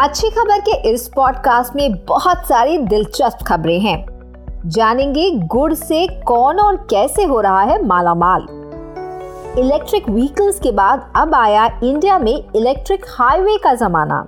अच्छी खबर के इस पॉडकास्ट में बहुत सारी दिलचस्प खबरें हैं। जानेंगे गुड़ से कौन और कैसे हो रहा है मालामाल। इलेक्ट्रिक व्हीकल्स के बाद अब आया इंडिया में इलेक्ट्रिक हाईवे का जमाना।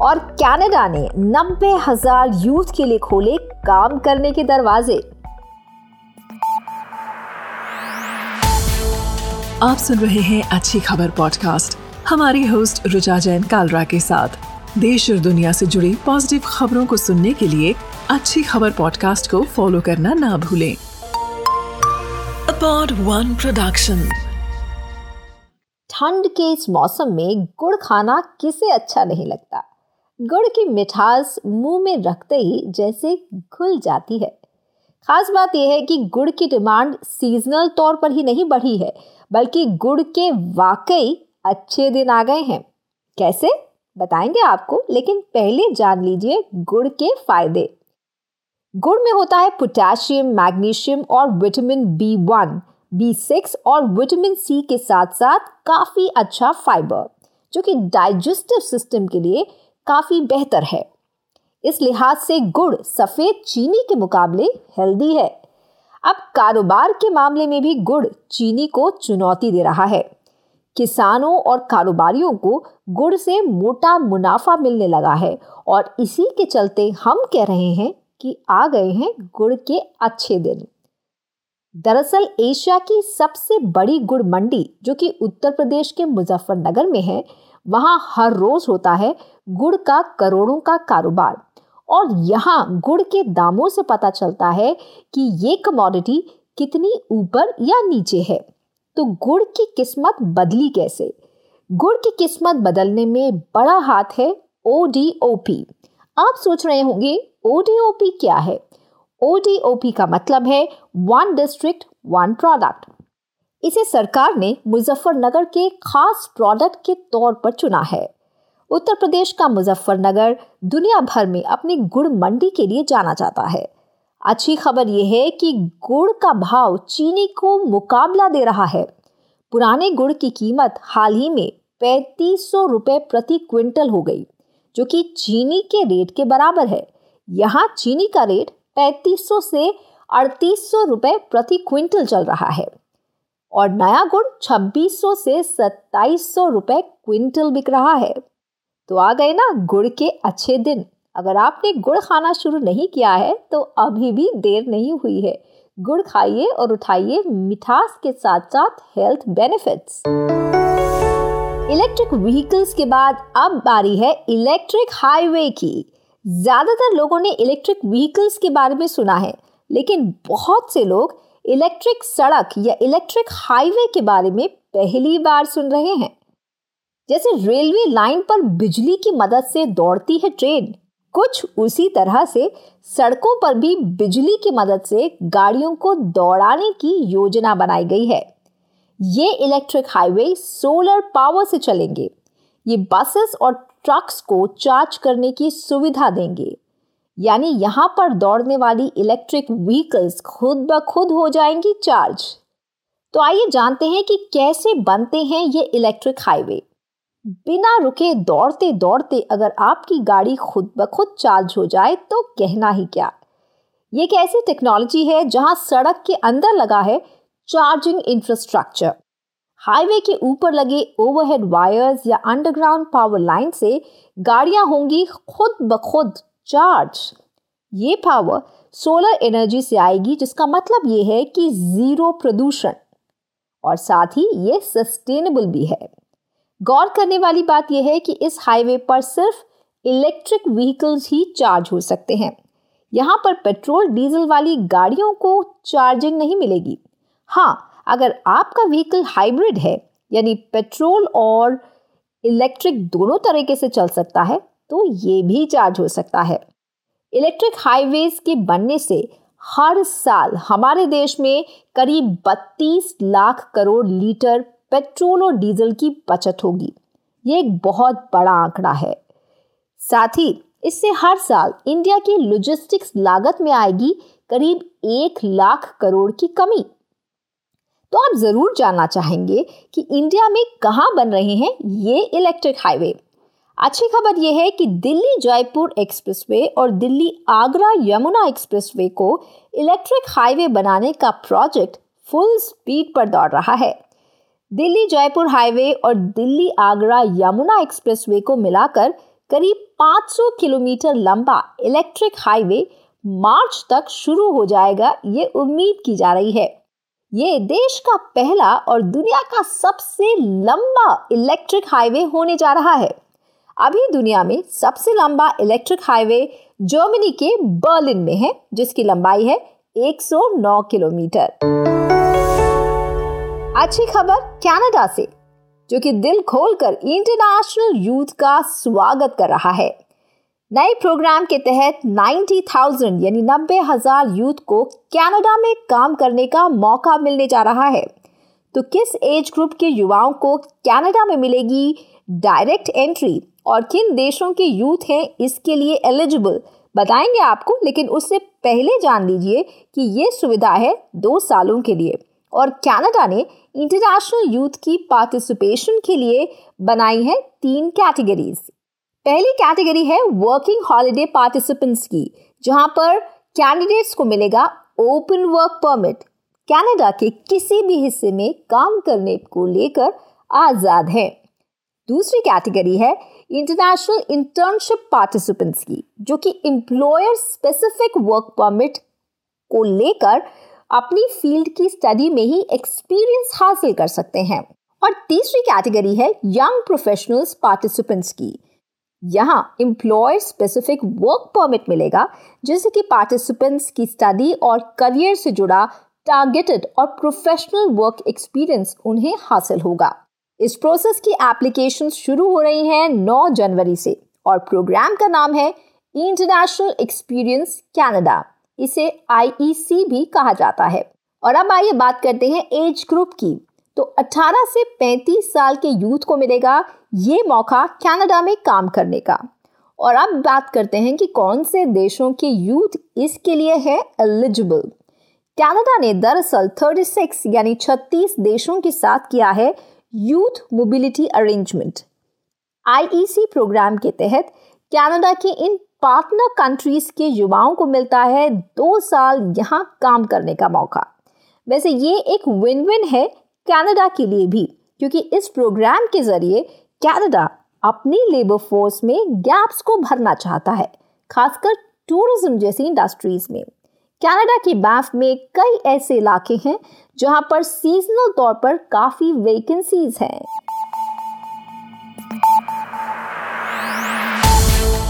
और कनाडा ने नब्बे हज़ार यूथ के लिए खोले काम करने के दरवाजे। आप सुन रहे हैं अच्छी खबर पॉडकास्ट हमारी होस्ट रुचा जैन कालरा के साथ। देश और दुनिया से जुड़ी पॉजिटिव खबरों को सुनने के लिए अच्छी खबर पॉडकास्ट को फॉलो करना ना भूलें। अपॉड वन प्रोडक्शन ठंड के इस मौसम में गुड़ खाना किसे अच्छा नहीं लगता? गुड़ की मिठास मुँह में रखते ही जैसे घुल जाती है। खास बात यह है कि गुड़ की डिमांड सीजनल तौर पर ही नहीं बढ़ी है, बल्कि गुड़ के वाकई अच्छे दिन आ गए हैं। कैसे? बताएँगे आपको, लेकिन पहले जान लीजिए गुड़ के फ़ायदे। गुड़ में होता है पोटेशियम, मैग्नीशियम और vitamin B one, B six और विटामिन सी के साथ साथ काफ़ी अच्छा फाइबर, जो कि डाइजेस्टिव सिस्टम के लिए काफ़ी बेहतर है। इस लिहाज से गुड़ सफ़ेद चीनी के मुकाबले हेल्दी है। अब कारोबार के मामले में भी गुड़ चीनी को चुनौती दे रहा है। किसानों और कारोबारियों को गुड़ से मोटा मुनाफा मिलने लगा है और इसी के चलते हम कह रहे हैं कि आ गए हैं गुड़ के अच्छे दिन। दरअसल एशिया की सबसे बड़ी गुड़ मंडी, जो कि उत्तर प्रदेश के मुजफ्फरनगर में है, वहाँ हर रोज होता है गुड़ का करोड़ों का कारोबार। और यहाँ गुड़ के दामों से पता चलता है कि ये कमोडिटी कितनी ऊपर या नीचे है। तो गुड़ की किस्मत बदली कैसे? गुड़ की किस्मत बदलने में बड़ा हाथ है ओ डी ओ पी आप सोच रहे होंगे ओ डी ओ पी क्या है? ओ डी ओ पी का मतलब है वन डिस्ट्रिक्ट वन प्रोडक्ट इसे सरकार ने मुजफ्फरनगर के खास प्रोडक्ट के तौर पर चुना है। उत्तर प्रदेश का मुजफ्फरनगर दुनिया भर में अपनी गुड़ मंडी के लिए जाना जाता है। अच्छी खबर यह है कि गुड़ का भाव चीनी को मुकाबला दे रहा है। पुराने गुड़ की कीमत हाल ही में पैंतीस सौ रुपये प्रति क्विंटल हो गई, जो कि चीनी के रेट के बराबर है। यहाँ चीनी का रेट पैंतीस सौ से अड़तीस सौ रुपये प्रति क्विंटल चल रहा है और नया गुड़ छब्बीस सौ से सत्ताईस सौ रुपये क्विंटल बिक रहा है। तो आ गए ना गुड़ के अच्छे दिन। अगर आपने गुड़ खाना शुरू नहीं किया है तो अभी भी देर नहीं हुई है। गुड़ खाइए और उठाइए मिठास के साथ साथ हेल्थ बेनिफिट्स इलेक्ट्रिक व्हीकल्स के बाद अब बारी है इलेक्ट्रिक हाईवे की। ज़्यादातर लोगों ने इलेक्ट्रिक व्हीकल्स के बारे में सुना है, लेकिन बहुत से लोग इलेक्ट्रिक सड़क या इलेक्ट्रिक हाईवे के बारे में पहली बार सुन रहे हैं। जैसे रेलवे लाइन पर बिजली की मदद से दौड़ती है ट्रेन। कुछ उसी तरह से सड़कों पर भी बिजली की मदद से गाड़ियों को दौड़ाने की योजना बनाई गई है। ये इलेक्ट्रिक हाईवे सोलर पावर से चलेंगे। ये बसेस और ट्रक्स को चार्ज करने की सुविधा देंगे। यानी यहाँ पर दौड़ने वाली इलेक्ट्रिक व्हीकल्स खुद ब खुद हो जाएँगी चार्ज तो आइए जानते हैं कि कैसे बनते हैं ये इलेक्ट्रिक हाईवे बिना रुके दौड़ते दौड़ते अगर आपकी गाड़ी खुद ब खुद चार्ज हो जाए तो कहना ही क्या? ये एक ऐसी टेक्नोलॉजी है जहाँ सड़क के अंदर लगा है चार्जिंग इंफ्रास्ट्रक्चर हाईवे के ऊपर लगे ओवरहेड वायर्स या अंडरग्राउंड पावर लाइन से गाड़ियाँ होंगी खुद ब खुद चार्ज ये पावर सोलर एनर्जी से आएगी, जिसका मतलब ये है कि ज़ीरो प्रदूषण। और साथ ही ये सस्टेनेबल भी है। गौर करने वाली बात यह है कि इस हाईवे पर सिर्फ़ इलेक्ट्रिक व्हीकल्स ही चार्ज हो सकते हैं। यहाँ पर पेट्रोल, डीजल वाली गाड़ियों को चार्जिंग नहीं मिलेगी। हाँ अगर आपका व्हीकल हाइब्रिड है, यानी पेट्रोल और इलेक्ट्रिक दोनों तरीके से चल सकता है तो ये भी चार्ज हो सकता है। इलेक्ट्रिक हाईवेज के बनने से हर साल हमारे देश में करीब 32 लाख करोड़ लीटर पेट्रोल और डीजल की बचत होगी। ये एक बहुत बड़ा आंकड़ा है। साथ ही इससे हर साल इंडिया की लॉजिस्टिक्स लागत में आएगी करीब एक लाख करोड़ की कमी। तो आप ज़रूर जानना चाहेंगे कि इंडिया में कहाँ बन रहे हैं ये इलेक्ट्रिक हाईवे। अच्छी खबर यह है कि दिल्ली जयपुर एक्सप्रेसवे और दिल्ली आगरा यमुना एक्सप्रेसवे को इलेक्ट्रिक हाईवे बनाने का प्रोजेक्ट फुल स्पीड पर दौड़ रहा है। दिल्ली जयपुर हाईवे और दिल्ली आगरा यमुना एक्सप्रेसवे को मिलाकर करीब 500 किलोमीटर लंबा इलेक्ट्रिक हाईवे मार्च तक शुरू हो जाएगा, ये उम्मीद की जा रही है। ये देश का पहला और दुनिया का सबसे लंबा इलेक्ट्रिक हाईवे होने जा रहा है। अभी दुनिया में सबसे लंबा इलेक्ट्रिक हाईवे जर्मनी के बर्लिन में है, जिसकी लंबाई है 109 किलोमीटर। अच्छी खबर कनाडा से जो कि दिल खोलकर इंटरनेशनल यूथ का स्वागत कर रहा है। नए प्रोग्राम के तहत 90,000 यानी नब्बे हज़ार यूथ को कनाडा में काम करने का मौका मिलने जा रहा है। तो किस एज ग्रुप के युवाओं को कनाडा में मिलेगी डायरेक्ट एंट्री और किन देशों के यूथ हैं इसके लिए एलिजिबल बताएँगे आपको लेकिन उससे पहले जान लीजिए कि ये सुविधा है दो सालों के लिए। और कनाडा ने इंटरनेशनल यूथ की पार्टिसिपेशन के लिए बनाई है तीन कैटेगरीज। पहली कैटेगरी है वर्किंग हॉलिडे पार्टिसिपेंट्स की, जहाँ पर कैंडिडेट्स को मिलेगा ओपन वर्क परमिट। कनाडा के किसी भी हिस्से में काम करने को लेकर आज़ाद है। दूसरी कैटेगरी है इंटरनेशनल इंटर्नशिप पार्टिसिपेंट्स की, जो कि एम्प्लॉयर स्पेसिफिक वर्क परमिट को लेकर अपनी फ़ील्ड की स्टडी में ही एक्सपीरियंस हासिल कर सकते हैं। और तीसरी कैटेगरी है यंग प्रोफेशनल्स पार्टिसिपेंट्स की। यहाँ एम्प्लॉयर स्पेसिफिक वर्क परमिट मिलेगा जिससे कि पार्टिसिपेंट्स की स्टडी और करियर से जुड़ा टारगेटेड और प्रोफेशनल वर्क एक्सपीरियंस उन्हें हासिल होगा। इस प्रोसेस की एप्लीकेशन शुरू हो रही हैं 9 जनवरी से और प्रोग्राम का नाम है इंटरनेशनल एक्सपीरियंस कनाडा इसे आईईसी भी कहा जाता है। और अब आइए बात करते हैं एज ग्रुप की। तो 18 से 35 साल के यूथ को मिलेगा ये मौका कनाडा में काम करने का। और अब बात करते हैं कि कौन से देशों के यूथ इसके लिए है एलिजिबल कनाडा ने दरअसल 36 यानी 36 देशों के साथ किया है youth mobility arrangement. IEC program के तहत कनाडा के इन पार्टनर कंट्रीज़ के युवाओं को मिलता है दो साल यहाँ काम करने का मौका। वैसे ये एक विन विन है कनाडा के लिए भी, क्योंकि इस प्रोग्राम के ज़रिए कनाडा अपनी लेबर फोर्स में गैप्स को भरना चाहता है, खासकर टूरिज़्म जैसी इंडस्ट्रीज़ में। कनाडा के बैफ में कई ऐसे इलाके हैं जहाँ पर सीजनल तौर पर काफ़ी वैकेंसीज हैं।